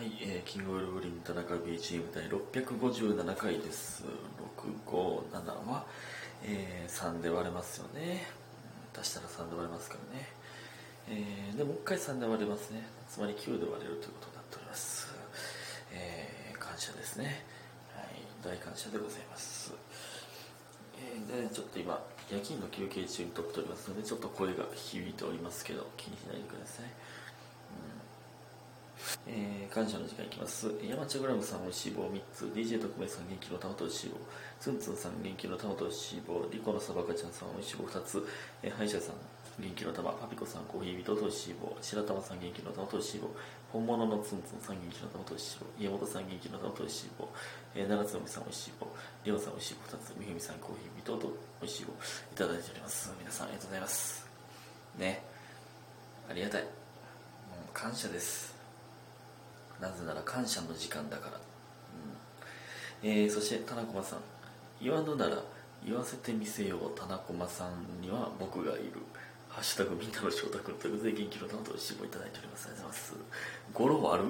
はい、えー、キングオブリン田中 BGM 第657回です。657は、えー、3で割れますよね。うん足したら3で割れますからね。えー、で、もう一回3で割れますね。つまり9で割れるということになっております。えー、感謝ですね。はい、大感謝でございます。えー、で、ちょっと今、夜勤の休憩中に撮っておりますので、ちょっと声が響いておりますけど、気にしないでください。えー感謝の時間いきます。山茶グラムさん、おいしい棒3つ。DJ 特命さん、元気の玉とおいしい棒。ツンツンさん、元気の玉とおいしい棒。リコのサバカちゃんさん、おいしい棒2つ。えー歯医者さん、元気の玉。パピコさん、コーヒー人とおいしい棒。白玉さん、元気の玉とおいしい棒。本物のツンツンさん、元気の玉とおいしい棒。家元さん、元気の玉とおいしい棒。えー、七つのみさん、おいしい棒。リオさん、おいしい棒2つ。みふみさん、コーヒー人とおいしい棒。いただいております。皆さん、ありがとうございます。ね。ありがたい。もう感謝です。なぜなら感謝の時間だから、うん。えーそして田中さん。言わぬなら言わせてみせよう田中さんには僕がいる。ハッシュタグみんなの翔太君ということで元気の玉としぼいただいております。ありがとうございます。語呂ある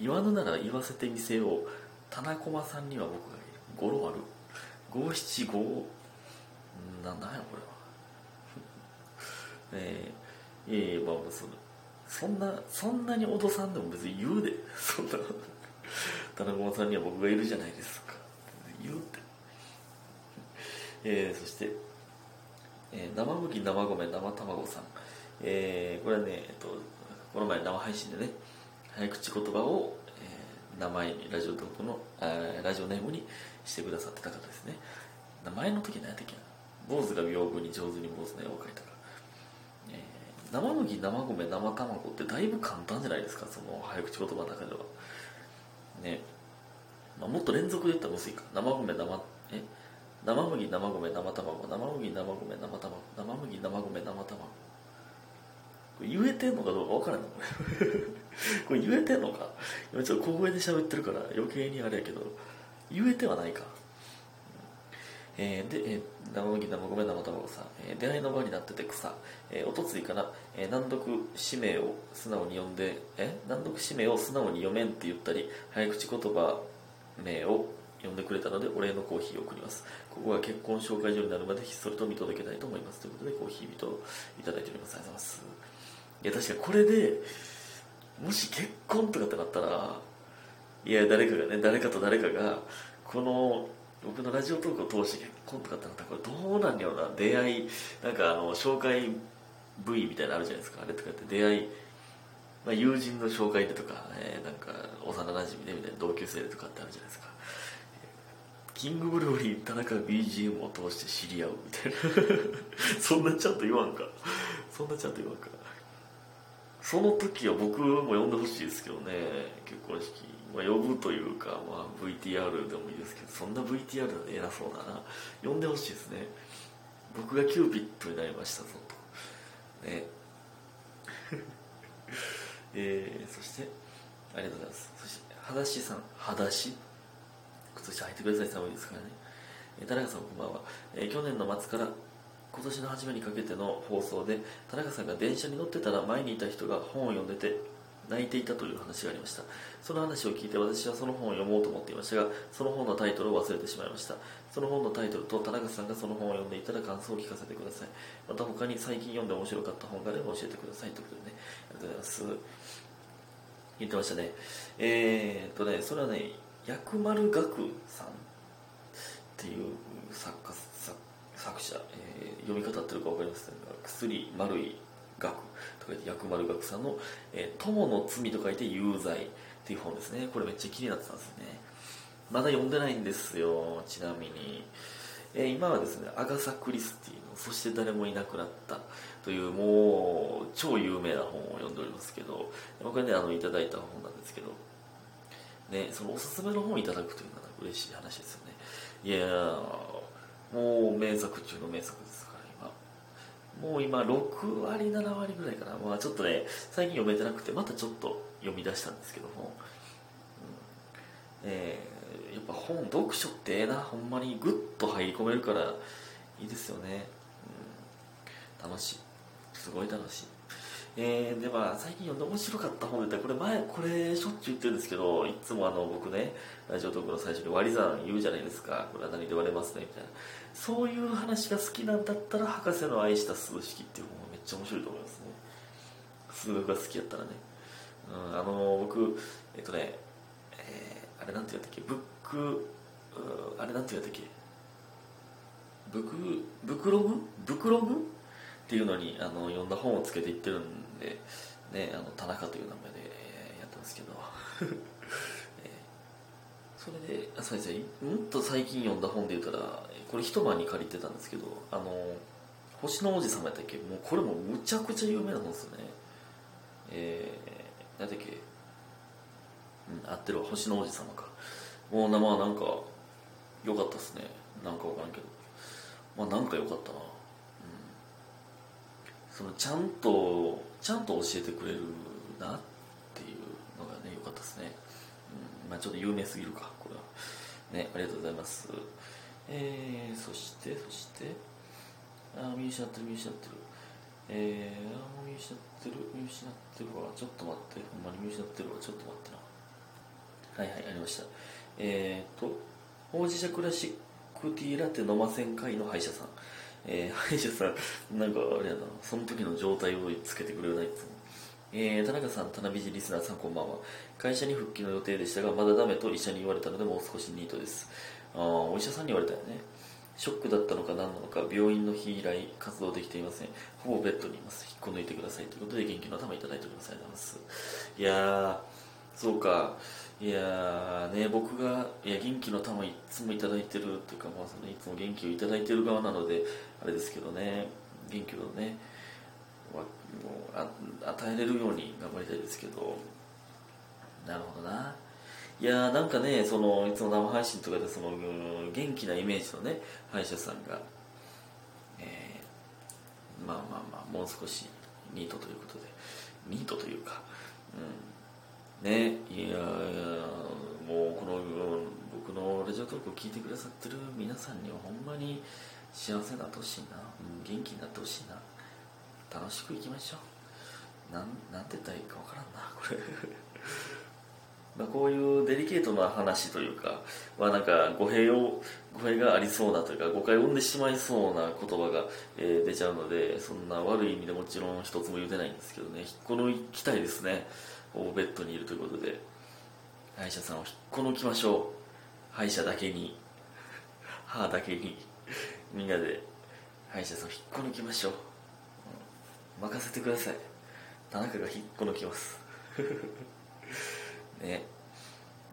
言わぬなら言わせてみせよう田中さんには僕がいる。語呂ある五七五。ななんやこれは。えー、えいえまあそのそんなそんなに脅さんでも別に言うで。そんな田中さんには僕がいるじゃないですか。言うて。えー、そして、えー生麦生米生卵さん。えー、これはね、えっと、この前生配信でね早口言葉を、えー名前ラジオトークのあーラジオネームにしてくださってた方ですね。名前の時何やったっけな？坊主が屏風に上手に坊主の絵を描いたか。生麦生米生卵ってだいぶ簡単じゃないですか？その早口言葉の中では。ね、まあ、もっと連続で言ったらむずいか。生米生え？生麦生米生卵。生麦生米生卵。生麦生米生卵。これ言えてんのかどうか分からん。のこれこれ言えてんのか？今ちょっと小声で喋ってるから余計にあれやけど。言えてはないか。えーで、えー生麦生米生卵さん、えー出会いの場になってて草、えーおとついかな、えー難読氏名を素直に読んでえ難読氏名を素直に読めんって言ったり早口言葉名を読んでくれたのでお礼のコーヒーを送ります。ここが結婚紹介所になるまでひっそりと見届けたいと思います。ということでコーヒー人いただいております。ありがとうございます。いや確かこれでもし結婚とかってなったらいや誰かがね誰かと誰かがこの僕のラジオトークを通して結婚とかってなったらこれどうなんやろうな。出会いなんかあの紹介 V みたいなのあるじゃないですか。あれとかって出会い、まあ、友人の紹介でとか、えーなんか幼なじみでみたいな同級生でとかってあるじゃないですか。キングブルーリー田中 BGM を通して知り合うみたいな。そんなちゃんと言わんか。そんなちゃんと言わんか。その時は僕も呼んでほしいですけどね。結婚式、まあ、呼ぶというか、まあ、VTR でもいいですけどそんな VTR 偉そうだな。呼んでほしいですね。僕がキューピッドになりましたぞと。ね。えー、そしてありがとうございます。そして裸足さん。裸足靴下履いてください。寒いですからね。えー田中さんこんばんは、えー去年の末から今年の初めにかけての放送で田中さんが電車に乗ってたら前にいた人が本を読んでて泣いていたという話がありました。その話を聞いて私はその本を読もうと思っていましたがその本のタイトルを忘れてしまいました。その本のタイトルと田中さんがその本を読んでいたら感想を聞かせてください。また他に最近読んで面白かった本があれば教えてくださいということでね。ありがとうございます。言ってましたね。えー、っとねそれはね薬丸学さんっていう作家作者、えー読み方合ってるか分かりませんが薬丸い学と書いて薬丸学さんの「えー友の罪」と書いて有罪っていう本ですね。これめっちゃ気になってたんですね。まだ読んでないんですよちなみに、えー今はですねアガサ・クリスティの「そして誰もいなくなった」というもう超有名な本を読んでおりますけどこれねあのいただいた本なんですけどね、そのおすすめの本をいただくというのは嬉しい話ですよね。いやーもう名作中の名作です。もう今6割7割ぐらいかな。まあちょっとね最近読めてなくてまたちょっと読み出したんですけども、うん。えーやっぱ本読書ってええな。ほんまにグッと入り込めるからいいですよね、うん、楽しい。すごい楽しい。えー、でまあ最近読んで面白かった本でこれ前これしょっちゅう言ってるんですけどいつもあの僕ねラジオトークの最初に割り算言うじゃないですか。これは何で割れますねみたいな。そういう話が好きなんだったら博士の愛した数式っていう本はめっちゃ面白いと思いますね。数学が好きやったらね、うん、あの僕えっとね、えー、あれなんて言ったっけ？ブックあれなんて言ったっけ？ブクブクログ？ブクログ？っていうのにあの読んだ本をつけていってるんで、ね、あの田中という名前でやってますけど。それであそうですねうんと最近読んだ本で言ったらこれ一晩に借りてたんですけどあの星の王子様やったっけ？もうこれもむちゃくちゃ有名な本ですよね。えー、何だっけ？うん合ってるわ。星の王子様か。もうまあなんか良かったっすね。なんかわからんけど。まあなんか良かったな。そのちゃんとちゃんと教えてくれるなっていうのがね良かったですね、うん、まあちょっと有名すぎるか。これは。ねありがとうございます。えー、そしてそして。あ見失ってる見失ってる。えー、あ見失ってる見失ってるわ。ちょっと待って。ほんまに見失ってるわ。ちょっと待ってな。はいはいありました。えーとほうじ茶クラシックティーラテ飲ません会の歯医者さん。えー、歯医者さん、なんかあれやな、その時の状態をつけてくれないつも。えー、田中さん、田辺市リスナーさん、こんばんは。会社に復帰の予定でしたが、まだダメと医者に言われたので、もう少しニートです。ああ、お医者さんに言われたよね。ショックだったのか何なのか、病院の日以来活動できていません。ほぼベッドにいます。引っこ抜いてください。ということで、元気の玉いただいております。ありがとうございます。いやー、そうか。いやね、僕がいや元気の玉いつもいただいてるというか、まあ、そのいつも元気をいただいてる側なのであれですけどね元気をねもう与えれるように頑張りたいですけど。なるほどな。いやなんかねそのいつも生配信とかでその元気なイメージのね歯医者さんが、えー、まあまあまあもう少しニートということで。ニートというかうん。ねいやもうこの僕のラジオトークを聞いてくださってる皆さんにはほんまに幸せになってほしいな、うん、元気になってほしいな。楽しくいきましょう。なんなんて言ったらいいかわからんなこれ。まあこういうデリケートな話というか、まあ、なんか語弊を語弊がありそうなというか誤解を生んでしまいそうな言葉が、えー、出ちゃうのでそんな悪い意味でもちろん一つも言うてないんですけどね。引っこ抜きたいですねベッドにいるということで歯医者さんを引っこ抜きましょう。歯医者だけに歯だけにみんなで歯医者さんを引っこ抜きましょう、任せてください。田中が引っこ抜きます。ね。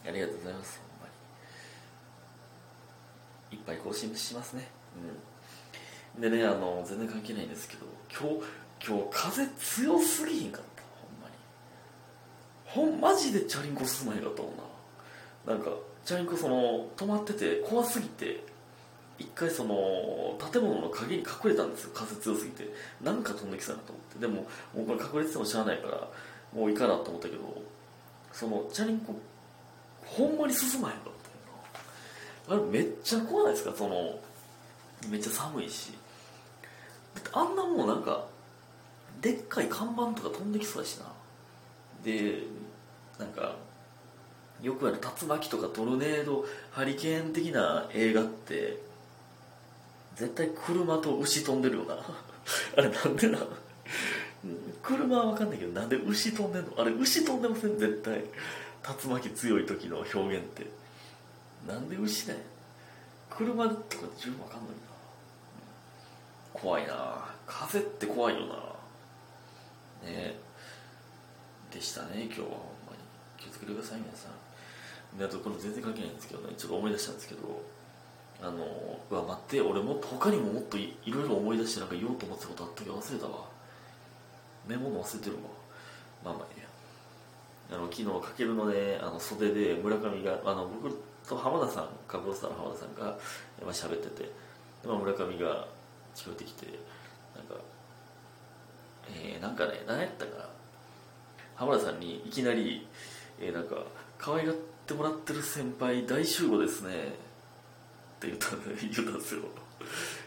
ありがとうございますほんまに。いっぱい更新しますね。うん。でねあの全然関係ないんですけど今日今日風強すぎひんかった？ほんマジでチャリンコ進まへんかったもんな。なんかチャリンコその止まってて怖すぎて一回その建物の陰に隠れたんですよ。風強すぎて。なんか飛んできそうなと思って。でももうこれ隠れててもしゃあないからもういいかなと思ったけどそのチャリンコほんまに進まへんかったあれめっちゃ怖ないですか？そのめっちゃ寒いし。あんなもうなんかでっかい看板とか飛んできそうやしな。でなんかよくある竜巻とかトルネードハリケーン的な映画って絶対車と牛飛んでるよな。あれなんでな車は分かんないけどなんで牛飛んでんの？あれ牛飛んでません？絶対竜巻強い時の表現って。なんで牛だよ車とか十分分かんないな。怖いな。風って怖いよな。ね。でしたね今日は。気をつけてください皆さん。であとこれ全然関係ないんですけどねちょっと思い出したんですけどあのうわ待って俺もっと他にももっといろいろ思い出してなんか言おうと思ってたことあったけど忘れたわ。メモの忘れてるわ。まあまあいいや。あの昨日かけるのねあの袖で村上があの僕と浜田さんカブロスターの浜田さんがまあ、喋ってて、まあ、村上が近寄ってきてなんかえー、なんかね何やったかな。浜田さんにいきなり、えー、なんか可愛がってもらってる先輩大集合ですね。って言った 言ったんですよ、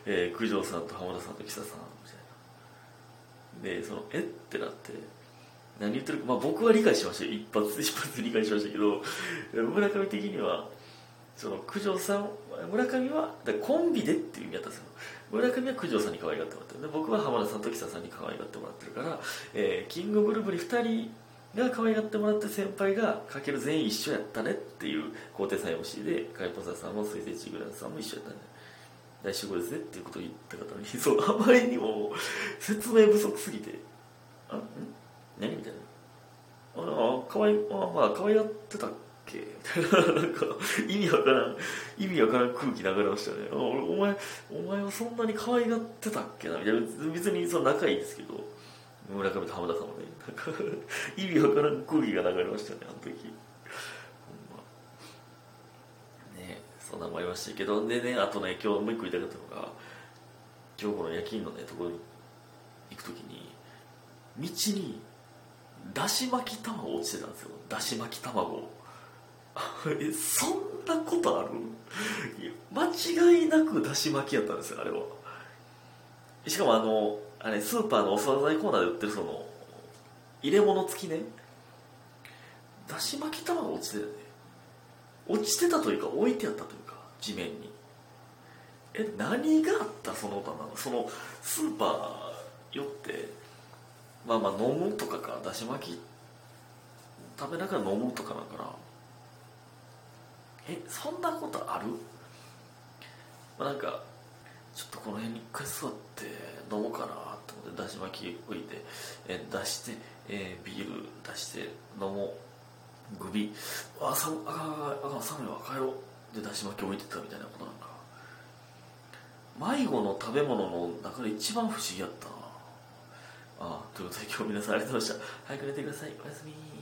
えー、九条さんと浜田さんと北さんみたいな。でそのえ？ってなって何言ってるか、まあ、僕は理解しました一発一発理解しましたけど村上的にはその九条さん村上はコンビでっていう意味だったんですよ。村上は九条さんに可愛がってもらってる。で僕は浜田さんと木佐さんに可愛がってもらってるから、えー、キングブルブリ2人が可愛がってもらって先輩がかける全員一緒やったねっていう高低差 MC でカイポサさんも水星チグランさんも一緒やったね。大集合ですねっていうことを言った方にそう。あまりにも説明不足すぎて。あん？何みたいな。ああかわいあまあ可愛がってたっけ？みたいななんか意味わからん意味わからん空気流れましたね。あお前お前はそんなに可愛がってたっけな？みたいな。別にその仲いいですけど。村上と浜田さんもねなんか意味わからん空気が流れましたねあの時。ねそんなもありましたけどでねあとね今日もう一個言いたかったのが今日この夜勤のねところに行く時に道にだし巻き卵落ちてたんですよ。だし巻き卵。えそんなことある？間違いなくだし巻きやったんですよあれは。しかもあのあれスーパーのお惣菜コーナーで売ってるその入れ物付きね。だし巻き卵落ちてたね。落ちてたというか置いてあったというか地面に。え何があった？その棚そのスーパー寄ってまあまあ飲むとかか。だし巻き食べながら飲むとかだからえそんなことある、まあ、なんかちょっとこの辺に一回座って飲もうかなと思ってだし巻き置いて、え出して、えー、ビール出して飲もう。グビ。あ寒ああ寒いわ帰ろうでだし巻き置いてたみたいなことなんか迷子の食べ物の中で一番不思議やったなあということで今日皆さんありがとうございました早く寝てくださいおやすみ